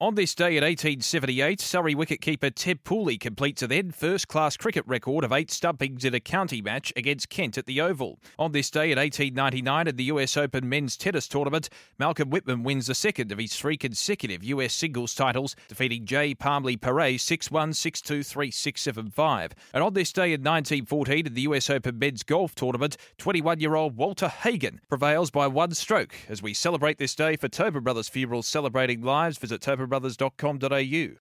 On this day in 1878, Surrey wicketkeeper Ted Pooley completes a then first class cricket record of eight stumpings in a county match against Kent at the Oval. On this day in 1899, at the US Open men's tennis tournament, Malcolm Whitman wins the second of his three consecutive US singles titles, defeating Jay Parmly Paret 6 1, 6 2, 3 6 7 5. And on this day in 1914, at the US Open men's golf tournament, 21 year old Walter Hagen prevails by one stroke. As we celebrate this day for Tobin Brothers Funerals celebrating lives, visit Tobin brothers.com.au.